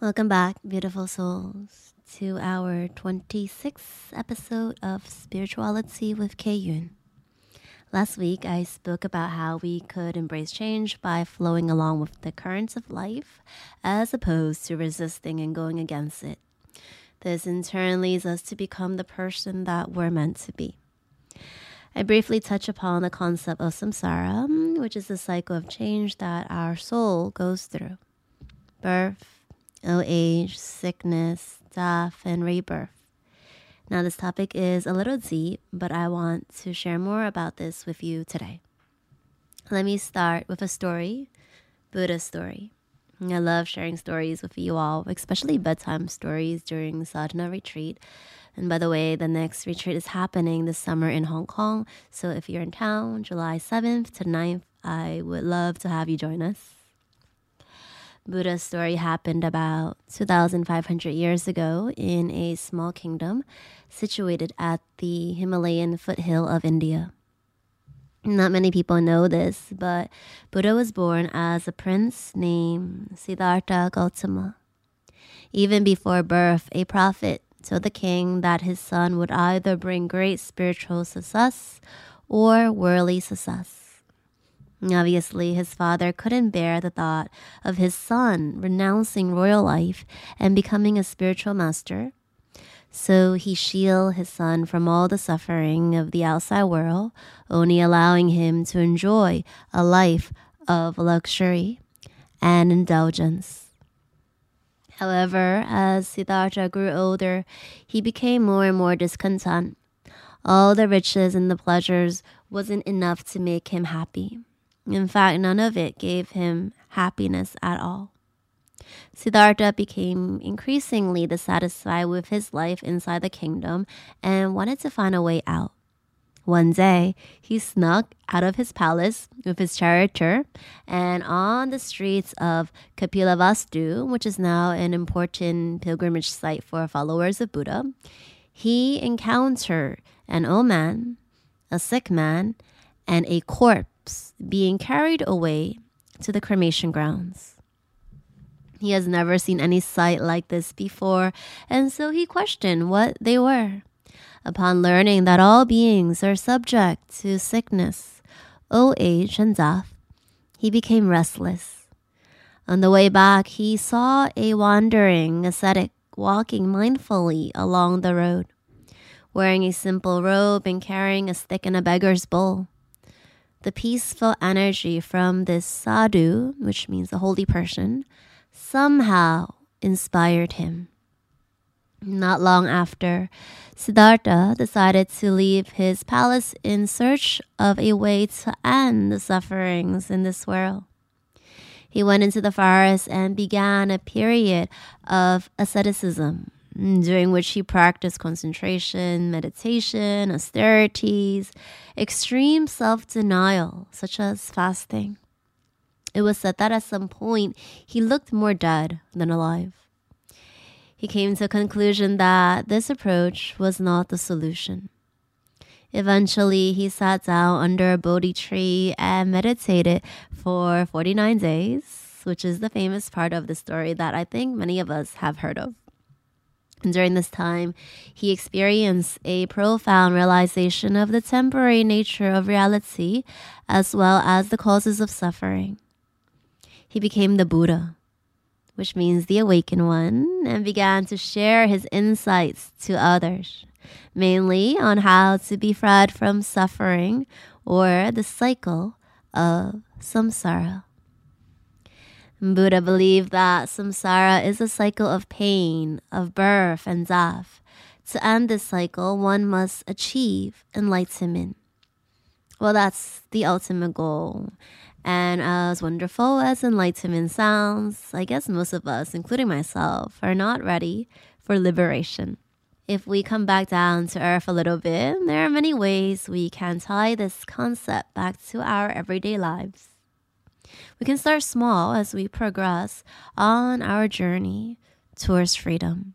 Welcome back, beautiful souls, to our 26th episode of Spirituality with Kay Yun. Last week, I spoke about how we could embrace change by flowing along with the currents of life as opposed to resisting and going against it. This in turn leads us to become the person that we're meant to be. I briefly touch upon the concept of samsara, which is the cycle of change that our soul goes through birth, old age, sickness, death, and rebirth. Now, this topic is a little deep, but I want to share more about this with you today. Let me start with a story, Buddha's story. I love sharing stories with you all, especially bedtime stories during sadhana retreat. And by the way, the next retreat is happening this summer in Hong Kong. So if you're in town, July 7th to 9th, I would love to have you join us. Buddha's story happened about 2,500 years ago in a small kingdom situated at the Himalayan foothill of India. Not many people know this, but Buddha was born as a prince named Siddhartha Gautama. Even before birth, a prophet told the king that his son would either bring great spiritual success or worldly success. Obviously, his father couldn't bear the thought of his son renouncing royal life and becoming a spiritual master. So he shielded his son from all the suffering of the outside world, only allowing him to enjoy a life of luxury and indulgence. However, as Siddhartha grew older, he became more and more discontent. All the riches and the pleasures wasn't enough to make him happy. In fact, none of it gave him happiness at all. Siddhartha became increasingly dissatisfied with his life inside the kingdom and wanted to find a way out. One day, he snuck out of his palace with his charioteer and on the streets of Kapilavastu, which is now an important pilgrimage site for followers of Buddha, he encountered an old man, a sick man, and a corpse corpse being carried away to the cremation grounds. He has never seen any sight like this before, and so he questioned what they were. Upon learning that all beings are subject to sickness, old age, and death, he became restless. On the way back, he saw a wandering ascetic walking mindfully along the road, wearing a simple robe and carrying a stick and a beggar's bowl. The peaceful energy from this sadhu, which means the holy person, somehow inspired him. Not long after, Siddhartha decided to leave his palace in search of a way to end the sufferings in this world. He went into the forest and began a period of asceticism Mm, during which he practiced concentration, meditation, austerities, extreme self denial, such as fasting. It was said that at some point he looked more dead than alive. He came to a conclusion that this approach was not the solution. Eventually, he sat down under a Bodhi tree and meditated for 49 days, which is the famous part of the story that I think many of us have heard of. During this time, he experienced a profound realization of the temporary nature of reality as well as the causes of suffering. He became the Buddha, which means the awakened one, and began to share his insights to others, mainly on how to be freed from suffering or the cycle of samsara. Buddha believed that samsara is a cycle of pain, of birth and death. To end this cycle, one must achieve enlightenment. Well, that's the ultimate goal. And as wonderful as enlightenment sounds, I guess most of us, including myself, are not ready for liberation. If we come back down to earth a little bit, there are many ways we can tie this concept back to our everyday lives. We can start small as we progress on our journey towards freedom.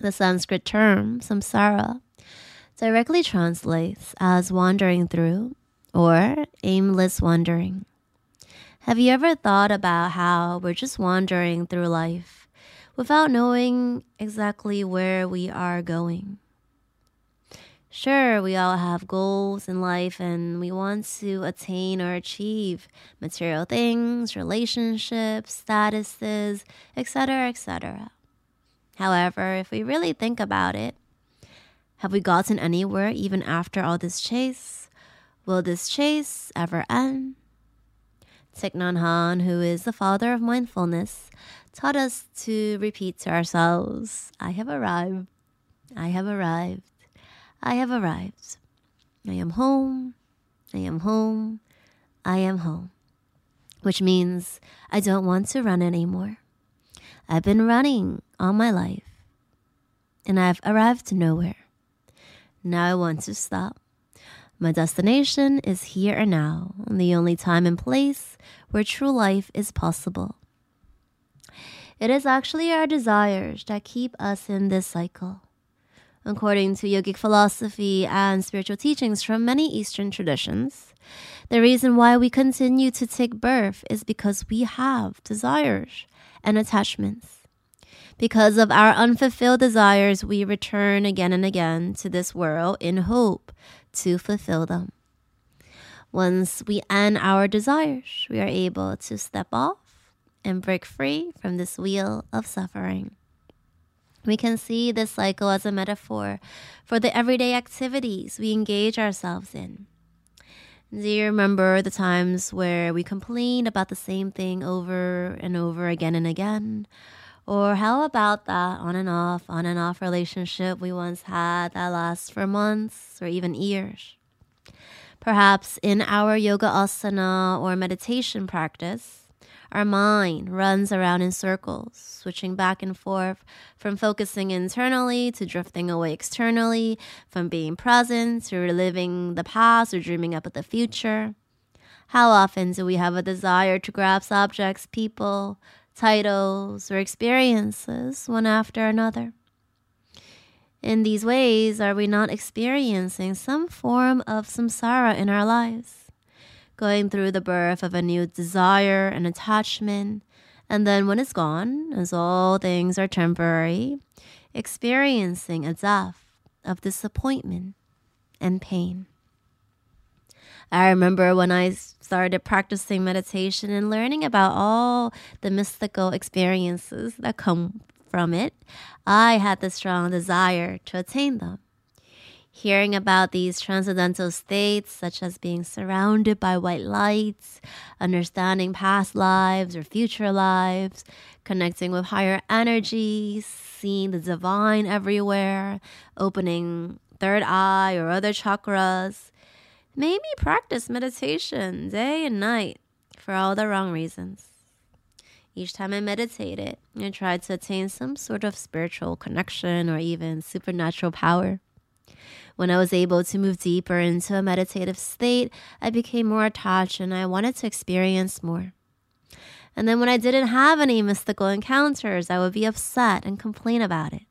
The Sanskrit term samsara directly translates as wandering through or aimless wandering. Have you ever thought about how we're just wandering through life, without knowing exactly where we are going. Sure, we all have goals in life and we want to attain or achieve material things, relationships, statuses, etc., etc. However, if we really think about it, have we gotten anywhere even after all this chase? Will this chase ever end? Thich Nhat Hanh, who is the father of mindfulness, taught us to repeat to ourselves, I have arrived. I have arrived. I have arrived. I am home. I am home. I am home. Which means I don't want to run anymore. I've been running all my life and I've arrived nowhere. Now I want to stop. My destination is here and now, the only time and place where true life is possible. It is actually our desires that keep us in this cycle. According to yogic philosophy and spiritual teachings from many Eastern traditions, the reason why we continue to take birth is because we have desires and attachments. Because of our unfulfilled desires, we return again and again to this world in hope to fulfill them. Once we end our desires, we are able to step off and break free from this wheel of suffering. We can see this cycle as a metaphor for the everyday activities we engage ourselves in. Do you remember the times where we complain about the same thing over and over again and again? Or how about that on and off, on and off relationship we once had that lasts for months or even years? Perhaps in our yoga asana or meditation practice, our mind runs around in circles, switching back and forth from focusing internally to drifting away externally, from being present to reliving the past or dreaming up of the future. How often do we have a desire to grasp objects, people, titles, or experiences one after another? In these ways, are we not experiencing some form of samsara in our lives? Going through the birth of a new desire and attachment. And then when it's gone, as all things are temporary, experiencing a death of disappointment and pain. I remember when I started practicing meditation and learning about all the mystical experiences that come from it, I had the strong desire to attain them hearing about these transcendental states, such as being surrounded by white lights, understanding past lives or future lives, connecting with higher energies, seeing the divine everywhere, opening third eye or other chakras, made me practice meditation day and night for all the wrong reasons. Each time I meditated, I tried to attain some sort of spiritual connection or even supernatural power. When I was able to move deeper into a meditative state, I became more attached and I wanted to experience more. And then when I didn't have any mystical encounters, I would be upset and complain about it.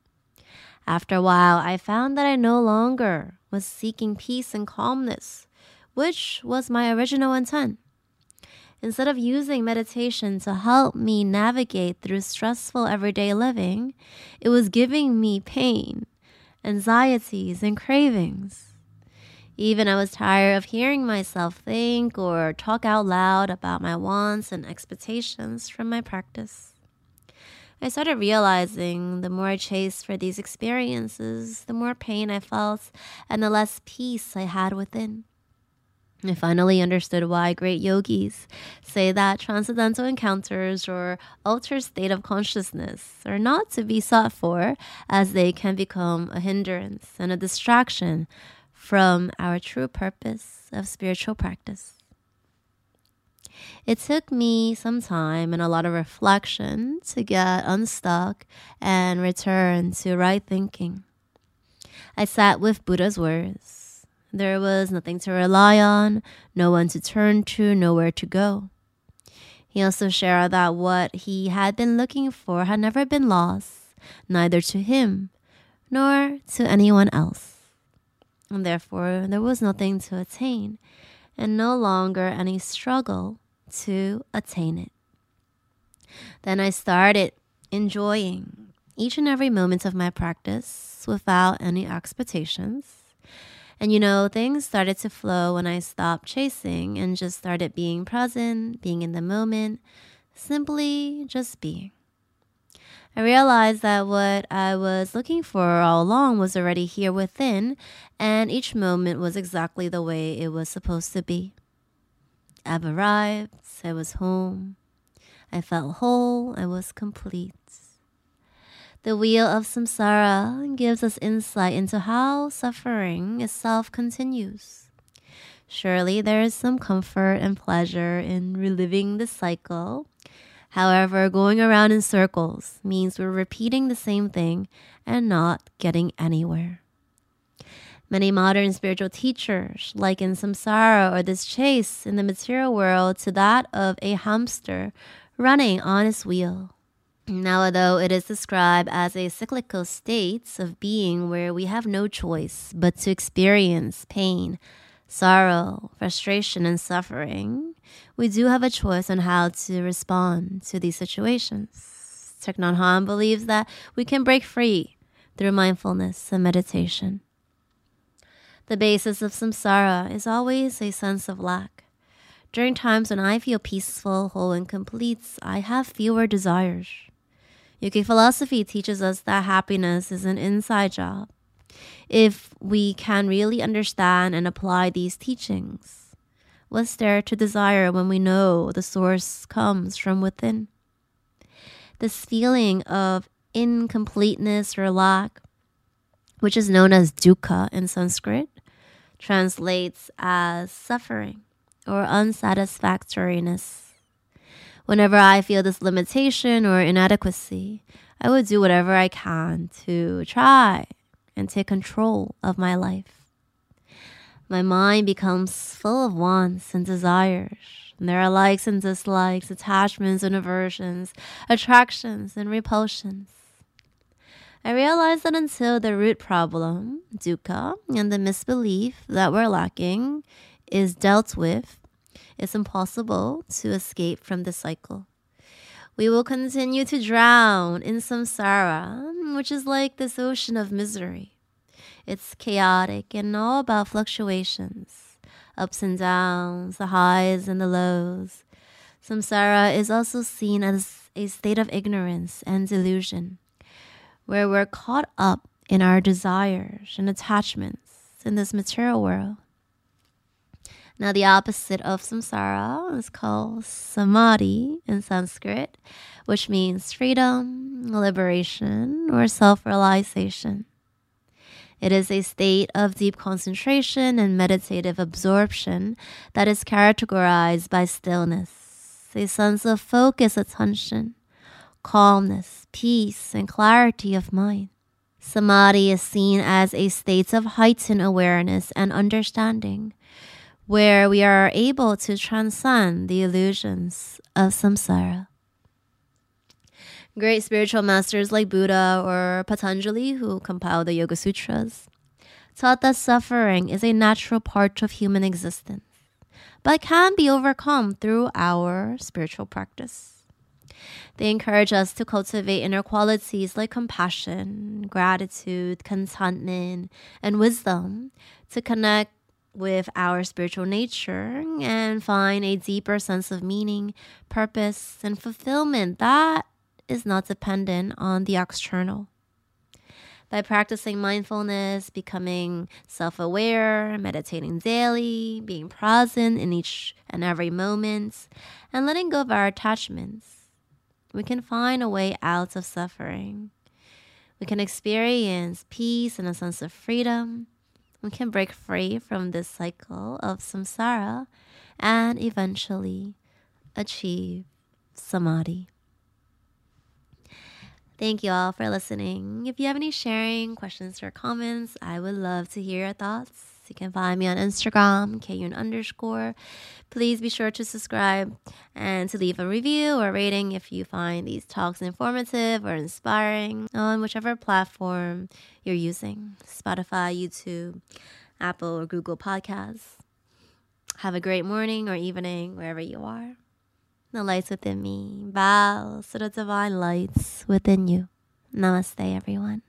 After a while, I found that I no longer was seeking peace and calmness, which was my original intent. Instead of using meditation to help me navigate through stressful everyday living, it was giving me pain anxieties, and cravings. Even I was tired of hearing myself think or talk out loud about my wants and expectations from my practice. I started realizing the more I chased for these experiences, the more pain I felt and the less peace I had within. I finally understood why great yogis say that transcendental encounters or altered state of consciousness are not to be sought for, as they can become a hindrance and a distraction from our true purpose of spiritual practice. It took me some time and a lot of reflection to get unstuck and return to right thinking. I sat with Buddha's words there was nothing to rely on, no one to turn to, nowhere to go. He also shared that what he had been looking for had never been lost, neither to him nor to anyone else. And therefore, there was nothing to attain, and no longer any struggle to attain it. Then I started enjoying each and every moment of my practice without any expectations. And you know, things started to flow when I stopped chasing and just started being present, being in the moment, simply just being. I realized that what I was looking for all along was already here within, and each moment was exactly the way it was supposed to be. I've arrived, I was home, I felt whole, I was complete. The wheel of samsara gives us insight into how suffering itself continues. Surely there is some comfort and pleasure in reliving the cycle However, going around in circles means we're repeating the same thing and not getting anywhere. Many modern spiritual teachers liken samsara or this chase in the material world to that of a hamster running on its wheel. Now, although it is described as a cyclical state of being where we have no choice but to experience pain, sorrow, frustration, and suffering, we do have a choice on how to respond to these situations. Thich Nhat Hanh believes that we can break free through mindfulness and meditation. The basis of samsara is always a sense of lack. During times when I feel peaceful, whole, and complete, I have fewer desires. Yogic philosophy teaches us that happiness is an inside job if we can really understand and apply these teachings? What's there to desire when we know the source comes from within? This feeling of incompleteness or lack, which is known as dukkha in Sanskrit, translates as suffering or unsatisfactoriness. Whenever I feel this limitation or inadequacy, I would do whatever I can to try and take control of my life. My mind becomes full of wants and desires. And there are likes and dislikes, attachments and aversions, attractions and repulsions. I realize that until the root problem, dukkha, and the misbelief that we're lacking is dealt with, it's impossible to escape from the cycle. We will continue to drown in samsara, which is like this ocean of misery. It's chaotic and all about fluctuations, ups and downs, the highs and the lows. Samsara is also seen as a state of ignorance and delusion, where we're caught up in our desires and attachments in this material world. Now, the opposite of samsara is called samadhi in Sanskrit, which means freedom, liberation, or self realization. It is a state of deep concentration and meditative absorption that is characterized by stillness, a sense of focused attention, calmness, peace, and clarity of mind. Samadhi is seen as a state of heightened awareness and understanding where we are able to transcend the illusions of samsara. Great spiritual masters like Buddha or Patanjali, who compiled the Yoga Sutras, taught that suffering is a natural part of human existence, but can be overcome through our spiritual practice. They encourage us to cultivate inner qualities like compassion, gratitude, contentment, and wisdom to connect with our spiritual nature and find a deeper sense of meaning, purpose, and fulfillment that is not dependent on the external. By practicing mindfulness, becoming self aware, meditating daily, being present in each and every moment, and letting go of our attachments, we can find a way out of suffering. We can experience peace and a sense of freedom we can break free from this cycle of samsara and eventually achieve samadhi. Thank you all for listening. If you have any sharing, questions, or comments, I would love to hear your thoughts. You can find me on Instagram, Kyun underscore. Please be sure to subscribe and to leave a review or rating if you find these talks informative or inspiring on whichever platform you're using Spotify, YouTube, Apple, or Google Podcasts. Have a great morning or evening wherever you are. The lights within me bow to the divine lights within you. Namaste, everyone.